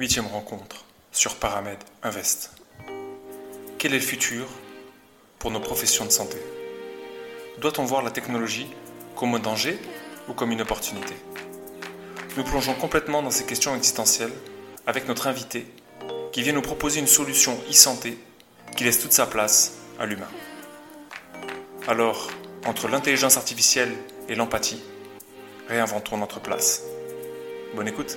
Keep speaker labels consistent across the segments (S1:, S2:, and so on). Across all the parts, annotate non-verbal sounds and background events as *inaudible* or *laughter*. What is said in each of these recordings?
S1: Huitième rencontre sur Paramed Invest. Quel est le futur pour nos professions de santé? Doit-on voir la technologie comme un danger ou comme une opportunité? Nous plongeons complètement dans ces questions existentielles avec notre invité qui vient nous proposer une solution e-santé qui laisse toute sa place à l'humain. Alors, entre l'intelligence artificielle et l'empathie, réinventons notre place. Bonne écoute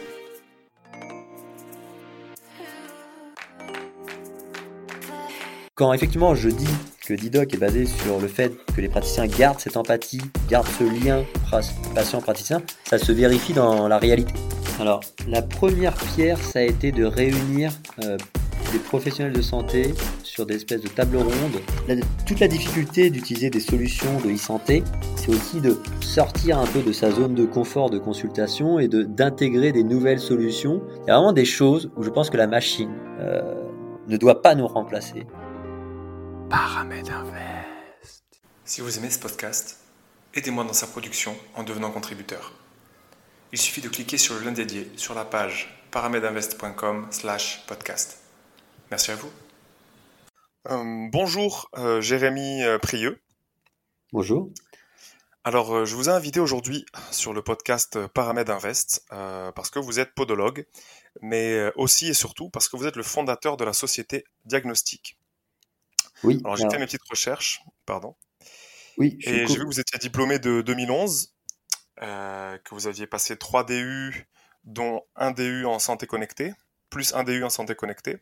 S2: Quand effectivement je dis que Didoc est basé sur le fait que les praticiens gardent cette empathie, gardent ce lien patient-praticien, ça se vérifie dans la réalité. Alors, la première pierre, ça a été de réunir euh, des professionnels de santé sur des espèces de tables rondes. toute la difficulté d'utiliser des solutions de e-santé, c'est aussi de sortir un peu de sa zone de confort de consultation et d'intégrer des nouvelles solutions. Il y a vraiment des choses où je pense que la machine euh, ne doit pas nous remplacer.
S1: Paramed Invest. Si vous aimez ce podcast, aidez-moi dans sa production en devenant contributeur. Il suffit de cliquer sur le lien dédié sur la page paramedinvest.com slash podcast. Merci à vous. Euh, bonjour euh, Jérémy euh, Prieux.
S2: Bonjour.
S1: Alors, je vous ai invité aujourd'hui sur le podcast Paramed Invest parce que vous êtes podologue, mais aussi et surtout parce que vous êtes le fondateur de la société Diagnostic.
S2: Oui.
S1: Alors j'ai fait mes petites recherches, pardon.
S2: Oui.
S1: Et j'ai vu que vous étiez diplômé de 2011, euh, que vous aviez passé 3 DU, dont un DU en santé connectée, plus un DU en santé connectée.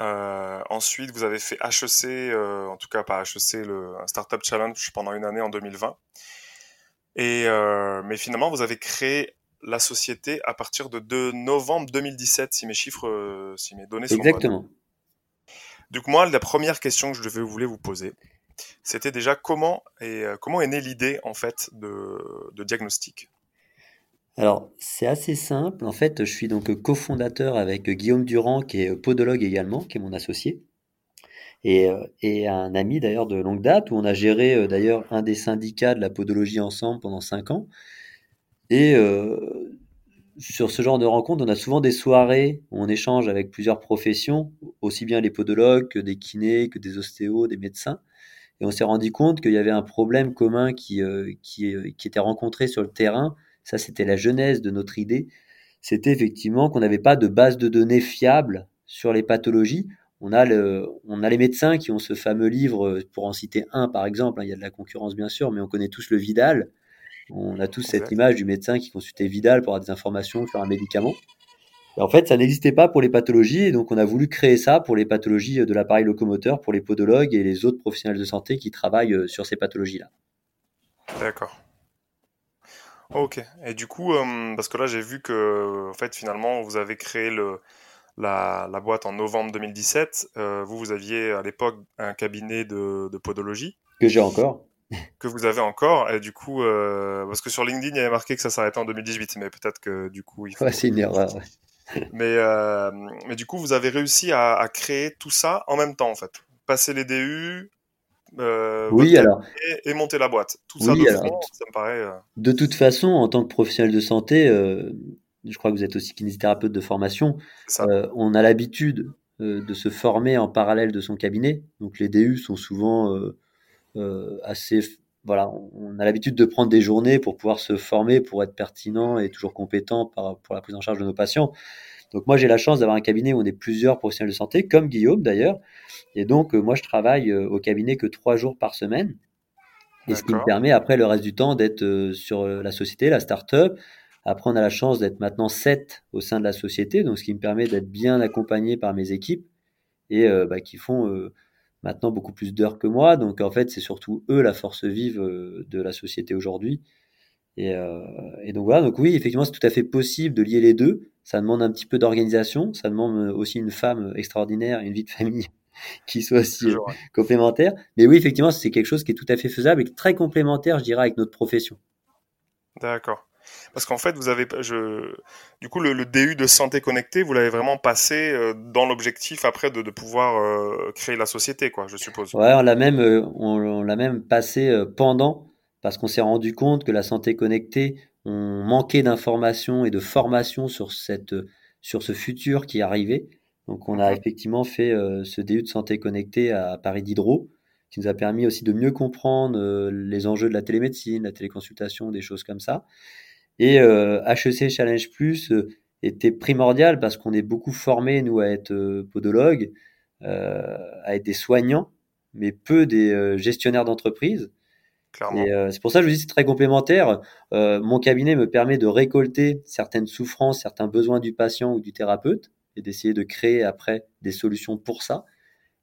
S1: Euh, ensuite, vous avez fait HEC, euh, en tout cas pas HEC, le un Startup Challenge pendant une année en 2020. Et mais finalement, vous avez créé la société à partir de 2 novembre 2017, si mes chiffres, si mes données sont
S2: Exactement.
S1: Donc moi, la première question que je voulais vous poser, c'était déjà comment, et, euh, comment est née l'idée en fait de, diagnostic?
S2: Alors, c'est assez simple. En fait, je suis donc cofondateur avec Guillaume Durand, qui est podologue également, qui est mon associé, et, euh, un ami d'ailleurs de longue date, où on a géré euh, d'ailleurs un des syndicats de la podologie ensemble pendant cinq ans. Et sur ce genre de rencontre, on a souvent des soirées où on échange avec plusieurs professions, aussi bien les podologues que des kinés, que des ostéos, des médecins. Et on s'est rendu compte qu'il y avait un problème commun qui, euh, qui, euh, qui, était rencontré sur le terrain. Ça, c'était la genèse de notre idée. C'était effectivement qu'on n'avait pas de base de données fiable sur les pathologies. On a, le, on a les médecins qui ont ce fameux livre, pour en citer un par exemple, il y a de la concurrence bien sûr, mais on connaît tous le Vidal, on a tous cette image du médecin qui consultait Vidal pour avoir des informations sur un médicament. en fait, ça n'existait pas pour les pathologies, et donc on a voulu créer ça pour les pathologies de l'appareil locomoteur, pour les podologues et les autres professionnels de santé qui travaillent euh, sur ces pathologies-là.
S1: D'accord. Ok. Et du coup, euh, parce que là, j'ai vu que, en fait, finalement, vous avez créé le, la, boîte en novembre 2017. Euh, vous, vous aviez à l'époque un cabinet de, de podologie.
S2: Que j'ai encore
S1: que vous avez encore. Et du coup, euh, parce que sur LinkedIn, il y avait marqué que ça s'arrêtait en 2018, mais peut-être que du coup, il
S2: faut. Ouais, c'est une erreur. *laughs*
S1: mais, euh, mais du coup, vous avez réussi à, créer tout ça en même temps, en fait. Passer les DU.
S2: Euh, oui, alors.
S1: Et, monter la boîte. Tout ça de ça me paraît.
S2: De toute façon, en tant que professionnel de santé, je crois que vous êtes aussi kinésithérapeute de formation, on a l'habitude de se former en parallèle de son cabinet. Donc les DU sont souvent euh, assez voilà, on a l'habitude de prendre des journées pour pouvoir se former, pour être pertinent et toujours compétent pour la prise en charge de nos patients. Donc moi j'ai la chance d'avoir un cabinet où on est plusieurs professionnels de santé, comme Guillaume d'ailleurs. Et donc euh, moi je travaille euh, au cabinet que trois jours par semaine. Et ce qui me permet après le reste du temps d'être sur la société, la start-up. Après on a la chance d'être maintenant sept au sein de la société, donc ce qui me permet d'être bien accompagné par mes équipes et bah, qui font maintenant beaucoup plus d'heures que moi. Donc en fait, c'est surtout eux la force vive euh, de la société aujourd'hui. Et, euh, et, donc voilà, donc oui, effectivement, c'est tout à fait possible de lier les deux. Ça demande un petit peu d'organisation, ça demande aussi une femme extraordinaire, une vie de famille *laughs* qui soit aussi euh, complémentaire. Mais oui, effectivement, c'est quelque chose qui est tout à fait faisable et très complémentaire, je dirais, avec notre profession.
S1: D'accord. Parce qu'en fait, vous avez, je, du coup, le, DU de santé connectée, vous l'avez vraiment passé euh, dans l'objectif après de, pouvoir euh, créer la société, quoi, je suppose.
S2: Ouais, on l'a même, euh, on, l'a même passé pendant, parce qu'on s'est rendu compte que la santé connectée, on manquait d'informations et de formation sur cette sur ce futur qui arrivait. Donc on a effectivement fait ce DU de santé connectée à Paris Diderot, qui nous a permis aussi de mieux comprendre les enjeux de la télémédecine, la téléconsultation, des choses comme ça. Et HEC Challenge Plus était primordial parce qu'on est beaucoup formés, nous, à être podologues, à être des soignants, mais peu des gestionnaires d'entreprise. Euh, c'est pour ça que je vous dis c'est très complémentaire. Euh, mon cabinet me permet de récolter certaines souffrances, certains besoins du patient ou du thérapeute et d'essayer de créer après des solutions pour ça.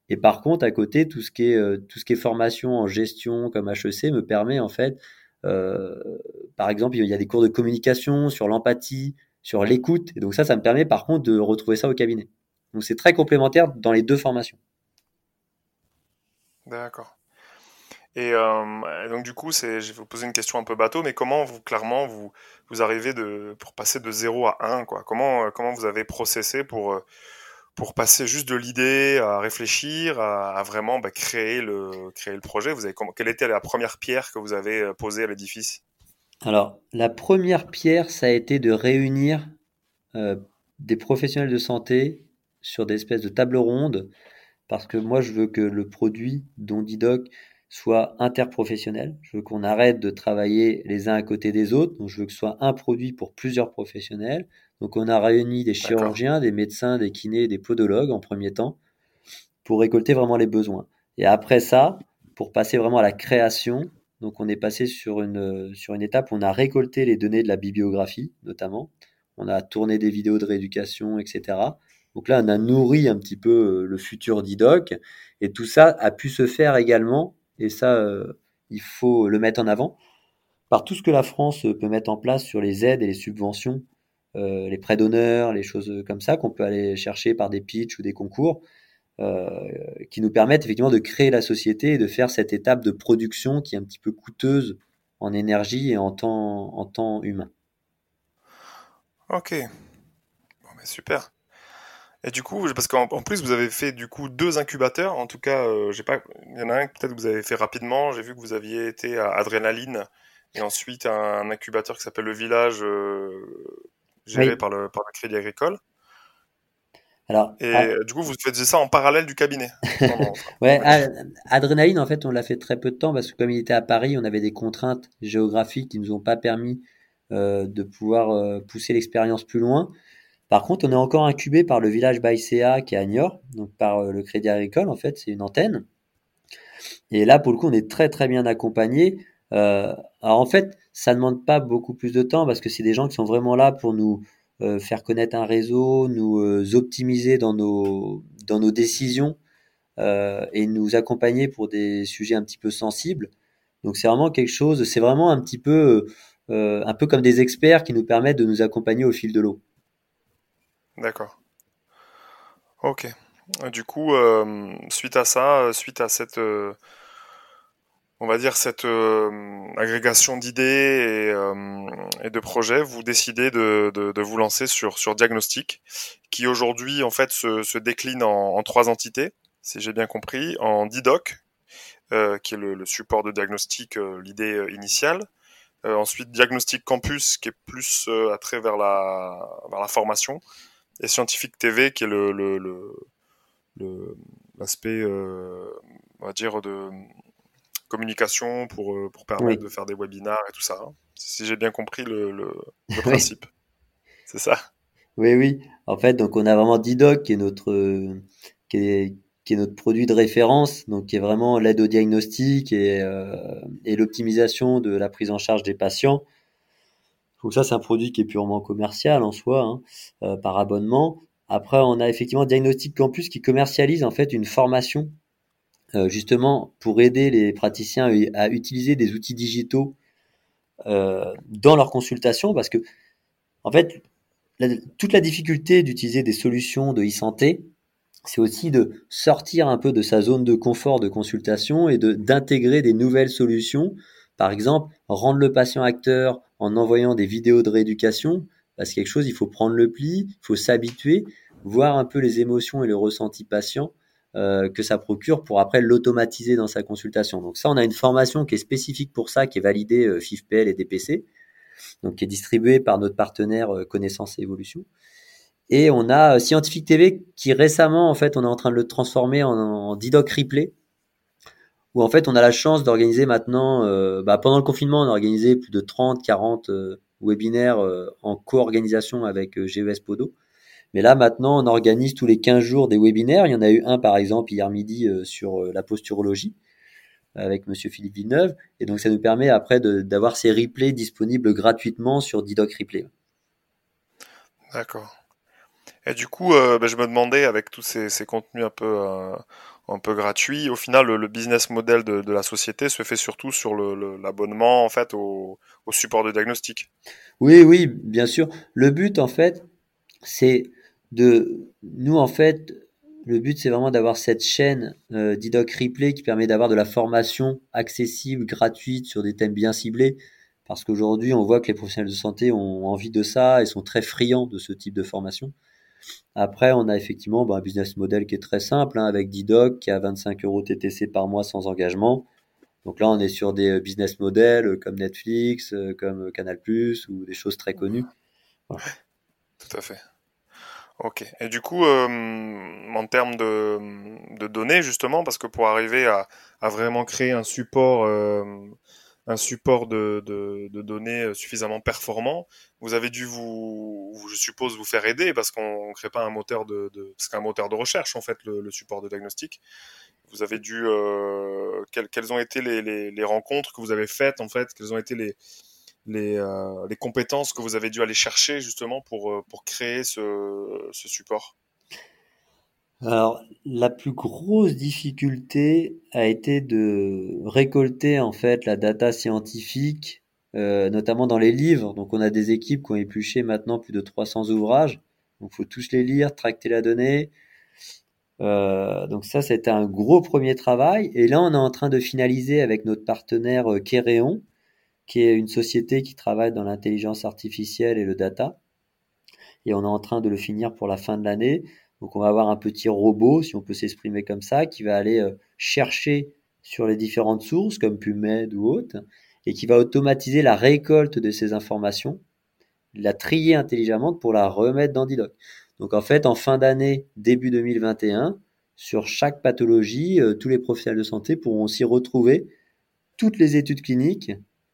S2: Et par contre, à côté, tout ce qui est, euh, tout ce qui est formation en gestion comme HEC me permet en fait, par exemple, il y a des cours de communication sur l'empathie, sur l'écoute. Et donc ça, ça me permet par contre de retrouver ça au cabinet. Donc c'est très complémentaire dans les deux formations.
S1: D'accord. Et euh, donc du coup, je vais vous poser une question un peu bateau, mais comment vous clairement vous vous arrivez de pour passer de 0 à 1 quoi? Comment euh, comment vous avez processé pour euh, pour passer juste de l'idée à réfléchir à, vraiment bah, créer le projet Vous avez quelle était la première pierre que vous avez posée à l'édifice?
S2: Alors la première pierre, ça a été de réunir des professionnels de santé sur des espèces de tables rondes, parce que moi je veux que le produit dont Didoc soit interprofessionnel. Je veux qu'on arrête de travailler les uns à côté des autres. Donc, je veux que ce soit un produit pour plusieurs professionnels. Donc, on a réuni des chirurgiens, des médecins, des kinés, des podologues en premier temps pour récolter vraiment les besoins. Et après ça, pour passer vraiment à la création, donc on est passé sur une, sur une étape où on a récolté les données de la bibliographie, notamment. On a tourné des vidéos de rééducation, etc. Donc là, on a nourri un petit peu euh, le futur d'IDOC. Et tout ça a pu se faire également et ça, euh, il faut le mettre en avant. Par tout ce que la France peut mettre en place sur les aides et les subventions, euh, les prêts d'honneur, les choses comme ça, qu'on peut aller chercher par des pitchs ou des concours, euh, qui nous permettent effectivement de créer la société et de faire cette étape de production qui est un petit peu coûteuse en énergie et en temps, en temps humain.
S1: Ok, bon, mais super. Et du coup, parce qu'en plus vous avez fait du coup deux incubateurs. En tout cas, euh, j'ai pas, il y en a un peut-être que vous avez fait rapidement. J'ai vu que vous aviez été à Adrénaline et ensuite un, incubateur qui s'appelle le Village, euh, géré par le par le Crédit Agricole. Alors, et ah. du coup, vous faisiez ça en parallèle du cabinet. *laughs*
S2: ouais, Adrénaline, en fait, on l'a fait très peu de temps parce que comme il était à Paris, on avait des contraintes géographiques qui nous ont pas permis euh, de pouvoir euh, pousser l'expérience plus loin. Par contre, on est encore incubé par le village Baïséa qui est à Niort, donc par euh, le Crédit Agricole, en fait, c'est une antenne. Et là, pour le coup, on est très très bien accompagné. Euh, alors en fait, ça ne demande pas beaucoup plus de temps parce que c'est des gens qui sont vraiment là pour nous euh, faire connaître un réseau, nous optimiser dans nos, dans nos décisions et nous accompagner pour des sujets un petit peu sensibles. Donc c'est vraiment quelque chose, c'est vraiment un petit peu, un peu comme des experts qui nous permettent de nous accompagner au fil de l'eau.
S1: D'accord. Ok. Du coup, euh, suite à ça, euh, suite à cette, euh, on va dire cette agrégation d'idées et, de projets, vous décidez de, vous lancer sur sur diagnostic, qui aujourd'hui en fait se, décline en, trois entités, si j'ai bien compris, en DIDOC, qui est le, support de diagnostic, l'idée initiale. ensuite, Diagnostic Campus, qui est plus attrait vers la, vers la formation, et Scientifique TV qui est le, l'aspect, euh, on va dire, de communication pour, euh, pour permettre de faire des webinars et tout ça. Hein. Si j'ai bien compris le, principe. C'est ça.
S2: Oui, oui. En fait, donc on a vraiment Didoc qui est notre qui est, qui est notre produit de référence, donc qui est vraiment l'aide au diagnostic et, euh, et l'optimisation de la prise en charge des patients. Donc ça, c'est un produit qui est purement commercial en soi, hein, euh, par abonnement. Après, on a effectivement Diagnostic Campus qui commercialise en fait une formation justement pour aider les praticiens à utiliser des outils digitaux euh, dans leur consultation, parce que en fait, toute la difficulté d'utiliser des solutions de e-santé, c'est aussi de sortir un peu de sa zone de confort de consultation et d'intégrer des nouvelles solutions. Par exemple, rendre le patient acteur en envoyant des vidéos de rééducation, parce que quelque chose, il faut prendre le pli, il faut s'habituer, voir un peu les émotions et le ressenti patient euh, que ça procure pour après l'automatiser dans sa consultation. Donc ça, on a une formation qui est spécifique pour ça, qui est validée euh, FIFPL et DPC, donc qui est distribuée par notre partenaire euh, Connaissance et Évolution. Et on a Scientific TV qui récemment, en fait, on est en train de le transformer en, en Didoc Replay, où en fait on a la chance d'organiser maintenant, bah, pendant le confinement, on a organisé plus de 30, 40 webinaires en co-organisation avec GES Podo. Mais là, maintenant, on organise tous les 15 jours des webinaires. Il y en a eu un, par exemple, hier midi euh, sur euh, la posturologie avec Monsieur Philippe Villeneuve. Et donc, ça nous permet après d'avoir ces replays disponibles gratuitement sur Didoc Replay.
S1: D'accord. Et du coup, euh, ben, je me demandais, avec tous ces, contenus un peu, un peu gratuits, au final, le, business model de, la société se fait surtout sur l'abonnement, en fait, au, au support de diagnostic.
S2: Oui, oui, bien sûr. Le but, en fait, c'est de nous en fait le but c'est vraiment d'avoir cette chaîne euh, d'IDOC Replay qui permet d'avoir de la formation accessible, gratuite sur des thèmes bien ciblés parce qu'aujourd'hui on voit que les professionnels de santé ont envie de ça et sont très friands de ce type de formation. Après, on a effectivement bah, un business model qui est très simple, hein, avec Didoc qui a 25 euros TTC par mois sans engagement. Donc là, on est sur des euh, business models comme Netflix, euh, comme Canal+, ou des choses très connues.
S1: Tout à fait. Ok. Et du coup, euh, en termes de, données, justement, parce que pour arriver à, vraiment créer un support, euh, un support de, données suffisamment performant, vous avez dû vous, je suppose, vous faire aider parce qu'on ne crée pas un moteur de, qu'un moteur de recherche, en fait, le, support de diagnostic. Vous avez dû, euh, quelles, ont été les, les rencontres que vous avez faites, en fait, quelles ont été les, les, euh, les, compétences que vous avez dû aller chercher justement pour, euh, pour créer ce, ce support?
S2: Alors, la plus grosse difficulté a été de récolter en fait la data scientifique, euh, notamment dans les livres. Donc, on a des équipes qui ont épluché maintenant plus de 300 ouvrages. Donc, faut tous les lire, tracter la donnée. Donc ça, c'était un gros premier travail. Et là, on est en train de finaliser avec notre partenaire Kéréon qui est une société qui travaille dans l'intelligence artificielle et le data. Et on est en train de le finir pour la fin de l'année. Donc on va avoir un petit robot, si on peut s'exprimer comme ça, qui va aller euh, chercher sur les différentes sources, comme PubMed ou autres, et qui va automatiser la récolte de ces informations, la trier intelligemment pour la remettre dans Didoc. Donc en fait, en fin d'année, début 2021, sur chaque pathologie, euh, tous les professionnels de santé pourront aussi retrouver toutes les études cliniques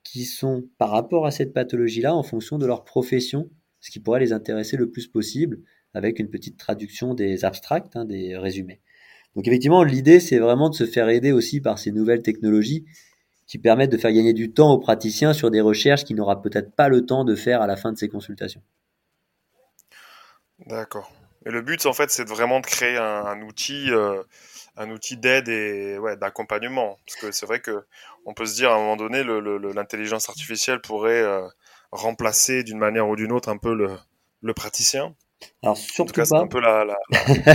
S2: qui sont par rapport à cette pathologie-là en fonction de leur profession, ce qui pourrait les intéresser le plus possible, avec une petite traduction des abstracts, hein, des résumés. Donc effectivement, l'idée, c'est vraiment de se faire aider aussi par ces nouvelles technologies qui permettent de faire gagner du temps aux praticiens sur des recherches qu'il n'aura peut-être pas le temps de faire à la fin de ses consultations.
S1: D'accord. Et le but, en fait, c'est vraiment de créer un, outil euh, un outil d'aide et ouais, d'accompagnement. Parce que c'est vrai que on peut se dire à un moment donné, l'intelligence artificielle pourrait euh, remplacer d'une manière ou d'une autre un peu le, le praticien.
S2: Alors surtout cas, pas.
S1: un peu la, la, *laughs*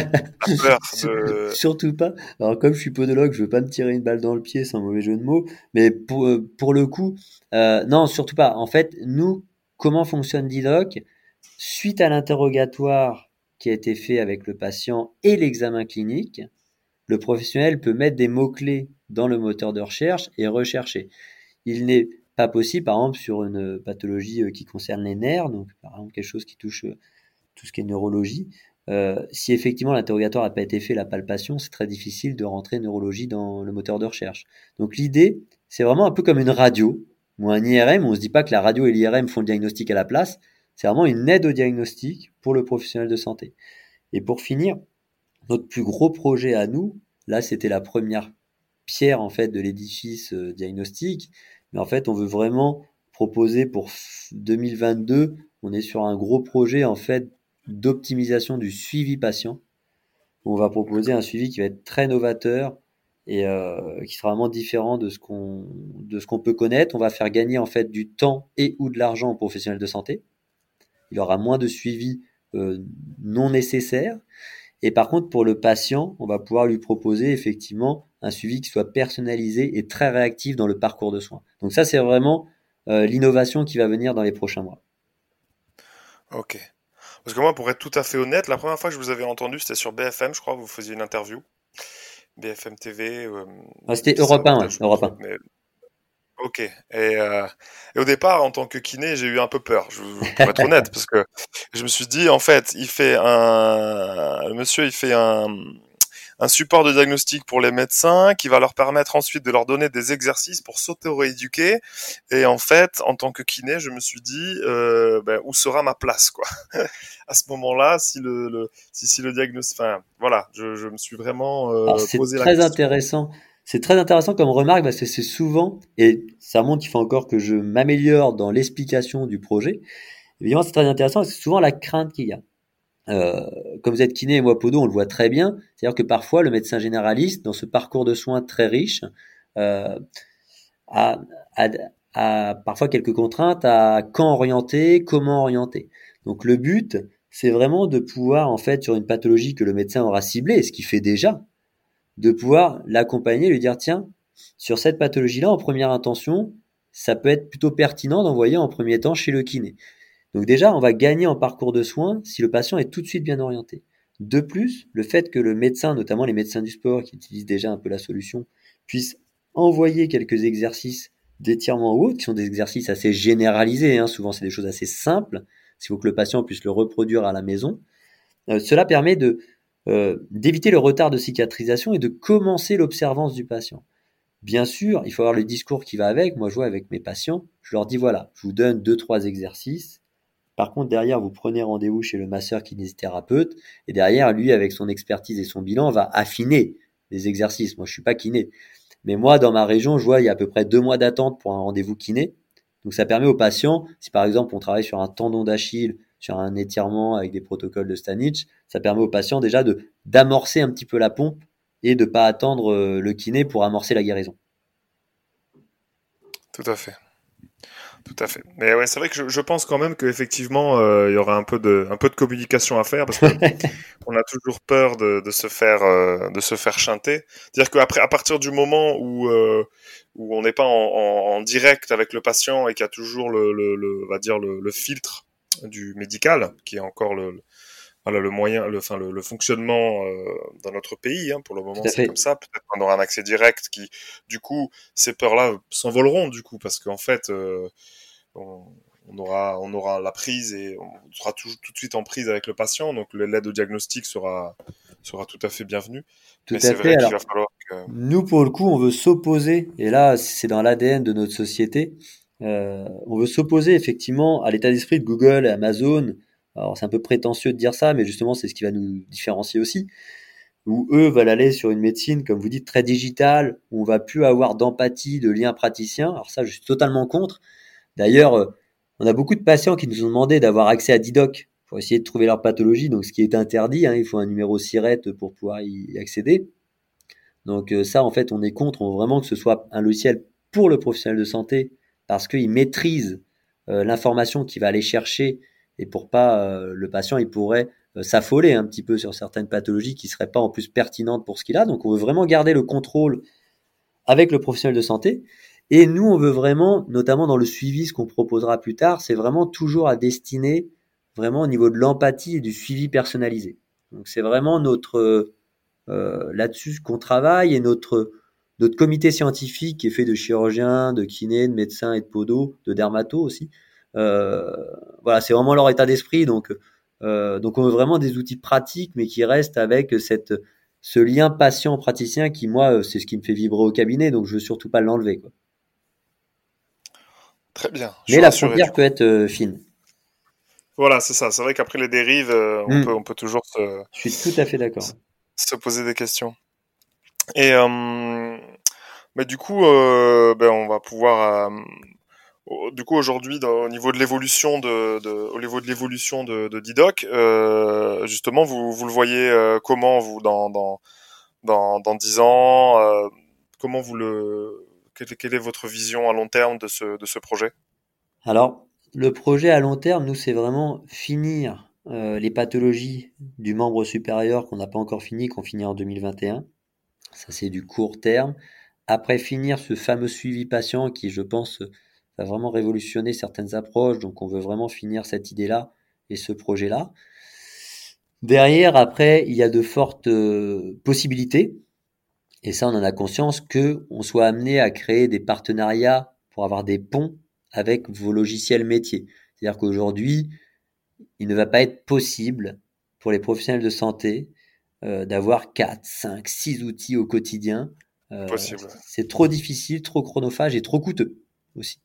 S2: peur de... Surtout pas. Alors comme je suis podologue, je veux pas me tirer une balle dans le pied sans mauvais jeu de mots, mais pour, euh, pour le coup, euh, non, surtout pas. En fait, nous, comment fonctionne Didoc Suite à l'interrogatoire qui a été fait avec le patient et l'examen clinique, le professionnel peut mettre des mots-clés dans le moteur de recherche et rechercher. Il n'est pas possible, par exemple, sur une pathologie euh, qui concerne les nerfs, donc par exemple quelque chose qui touche euh, tout ce qui est neurologie, euh, si effectivement l'interrogatoire n'a pas été fait, la palpation, c'est très difficile de rentrer neurologie dans le moteur de recherche. Donc l'idée, c'est vraiment un peu comme une radio ou un IRM. On ne se dit pas que la radio et l'IRM font le diagnostic à la place. C'est vraiment une aide au diagnostic pour le professionnel de santé. Et pour finir, notre plus gros projet à nous, là, c'était la première pierre en fait de l'édifice euh, diagnostique, mais en fait, on veut vraiment proposer pour 2022, on est sur un gros projet en fait d'optimisation du suivi patient. On va proposer un suivi qui va être très novateur et euh, qui sera vraiment différent de ce qu'on de ce qu'on peut connaître. On va faire gagner en fait du temps et ou de l'argent aux professionnels de santé. Il aura moins de suivi euh, non nécessaire et par contre, pour le patient, on va pouvoir lui proposer effectivement un suivi qui soit personnalisé et très réactif dans le parcours de soins. Donc ça, c'est vraiment euh, l'innovation qui va venir dans les prochains mois.
S1: Ok. Parce que moi, pour être tout à fait honnête, la première fois que je vous avais entendu, c'était sur BFM, je crois, vous faisiez une interview. BFM TV.
S2: Euh, ah, c'était Europe 1, ouais, Europe 1.
S1: Ok. Et, euh, et, au départ, en tant que kiné, j'ai eu un peu peur, je, pour être honnête, parce que je me suis dit, en fait, il fait un, le monsieur, il fait un, un support de diagnostic pour les médecins qui va leur permettre ensuite de leur donner des exercices pour s'auto-rééduquer. Et en fait, en tant que kiné, je me suis dit, euh, ben, où sera ma place, quoi? *laughs* À ce moment-là, si le, le, si, si le diagnostic, enfin, voilà, je, je me suis vraiment euh, posé
S2: la question. C'est très intéressant. C'est très intéressant comme remarque parce que c'est souvent, et ça montre qu'il faut encore que je m'améliore dans l'explication du projet. Évidemment, c'est très intéressant, c'est souvent la crainte qu'il y a. Euh, comme vous êtes kiné et moi podo, on le voit très bien. C'est-à-dire que parfois, le médecin généraliste, dans ce parcours de soins très riche, euh, a, a, a, parfois quelques contraintes à quand orienter, comment orienter. Donc le but, c'est vraiment de pouvoir, en fait, sur une pathologie que le médecin aura ciblée, ce qu'il fait déjà, de pouvoir l'accompagner, lui dire tiens, sur cette pathologie-là, en première intention, ça peut être plutôt pertinent d'envoyer en premier temps chez le kiné. Donc déjà, on va gagner en parcours de soins si le patient est tout de suite bien orienté. De plus, le fait que le médecin, notamment les médecins du sport qui utilisent déjà un peu la solution, puisse envoyer quelques exercices d'étirement ou qui sont des exercices assez généralisés, hein. souvent c'est des choses assez simples, s'il faut que le patient puisse le reproduire à la maison. Euh, cela permet de d'éviter le retard de cicatrisation et de commencer l'observance du patient. Bien sûr, il faut avoir le discours qui va avec. Moi, je vois avec mes patients, je leur dis voilà, je vous donne deux trois exercices. Par contre, derrière, vous prenez rendez-vous chez le masseur kinésithérapeute et derrière, lui, avec son expertise et son bilan, va affiner les exercices. Moi, je suis pas kiné, mais moi, dans ma région, je vois il y a à peu près deux mois d'attente pour un rendez-vous kiné. Donc, ça permet aux patients, si par exemple on travaille sur un tendon d'Achille sur un étirement avec des protocoles de Stanich, ça permet aux patients déjà de d'amorcer un petit peu la pompe et de pas attendre euh, le kiné pour amorcer la guérison.
S1: Tout à fait. Tout à fait. Mais ouais, c'est vrai que je, je pense quand même qu'effectivement, euh, il y aura un peu de, un peu de communication à faire parce qu'on *laughs* a toujours peur de, de se faire, euh, de se faire chanter. C'est-à-dire qu'après, à partir du moment où, euh, où on n'est pas en, en, en, direct avec le patient et qu'il y a toujours le, le, le, va dire le, le filtre du médical, qui est encore le, voilà, le moyen, le, enfin, le, le fonctionnement euh, dans notre pays. Hein, pour le moment, c'est comme ça. Peut-être qu'on aura un accès direct qui, du coup, ces peurs-là s'envoleront, du coup, parce qu'en fait, euh, on, on, aura, on aura la prise et on sera tout, tout de suite en prise avec le patient. Donc, l'aide au diagnostic sera, sera tout à fait bienvenue.
S2: Tout Mais à fait. Alors, va falloir que... Nous, pour le coup, on veut s'opposer, et là, c'est dans l'ADN de notre société, euh, on veut s'opposer effectivement à l'état d'esprit de Google et Amazon. Alors c'est un peu prétentieux de dire ça, mais justement c'est ce qui va nous différencier aussi. Où eux veulent aller sur une médecine, comme vous dites, très digitale, où on va plus avoir d'empathie, de lien praticien. Alors ça, je suis totalement contre. D'ailleurs, euh, on a beaucoup de patients qui nous ont demandé d'avoir accès à Didoc pour essayer de trouver leur pathologie, donc ce qui est interdit. Hein, il faut un numéro SIRET pour pouvoir y accéder. Donc euh, ça, en fait, on est contre. On veut vraiment que ce soit un logiciel pour le professionnel de santé parce qu'il maîtrise euh, l'information qu'il va aller chercher et pour pas euh, le patient il pourrait euh, s'affoler un petit peu sur certaines pathologies qui seraient pas en plus pertinentes pour ce qu'il a. Donc on veut vraiment garder le contrôle avec le professionnel de santé. Et nous, on veut vraiment, notamment dans le suivi, ce qu'on proposera plus tard, c'est vraiment toujours à destiner vraiment au niveau de l'empathie et du suivi personnalisé. Donc c'est vraiment notre là-dessus qu'on travaille et notre notre comité scientifique qui est fait de chirurgiens, de kinés, de médecins et de podos, de dermatos aussi. Euh, voilà, c'est vraiment leur état d'esprit. Donc, euh, donc on veut vraiment des outils pratiques, mais qui restent avec cette, ce lien patient-praticien qui, moi, c'est ce qui me fait vibrer au cabinet. Donc, je veux surtout pas l'enlever.
S1: Très bien.
S2: Je mais la frontière peut être euh, fine.
S1: Voilà, c'est ça. C'est vrai qu'après les dérives, euh, on, peut, on peut toujours se.
S2: Je suis tout à fait d'accord.
S1: Se poser des questions. Et euh, mais du coup, euh, ben, on va pouvoir euh, du coup aujourd'hui au niveau de l'évolution de, au niveau de l'évolution de, Didoc, euh, justement vous, vous le voyez comment vous dans dans dans dans dix ans, comment vous le quelle, quelle, est votre vision à long terme de ce de ce projet?
S2: Alors le projet à long terme, nous c'est vraiment finir les pathologies du membre supérieur qu'on n'a pas encore fini, qu'on finit en 2021. Ça c'est du court terme après finir ce fameux suivi patient qui, je pense, va vraiment révolutionner certaines approches. Donc, on veut vraiment finir cette idée-là et ce projet-là. Derrière, après, il y a de fortes euh, possibilités. Et ça, on en a conscience que on soit amené à créer des partenariats pour avoir des ponts avec vos logiciels métiers. C'est-à-dire qu'aujourd'hui, il ne va pas être possible pour les professionnels de santé euh, d'avoir 4, 5, 6 outils au quotidien. Euh, c'est trop difficile, trop chronophage et trop coûteux aussi.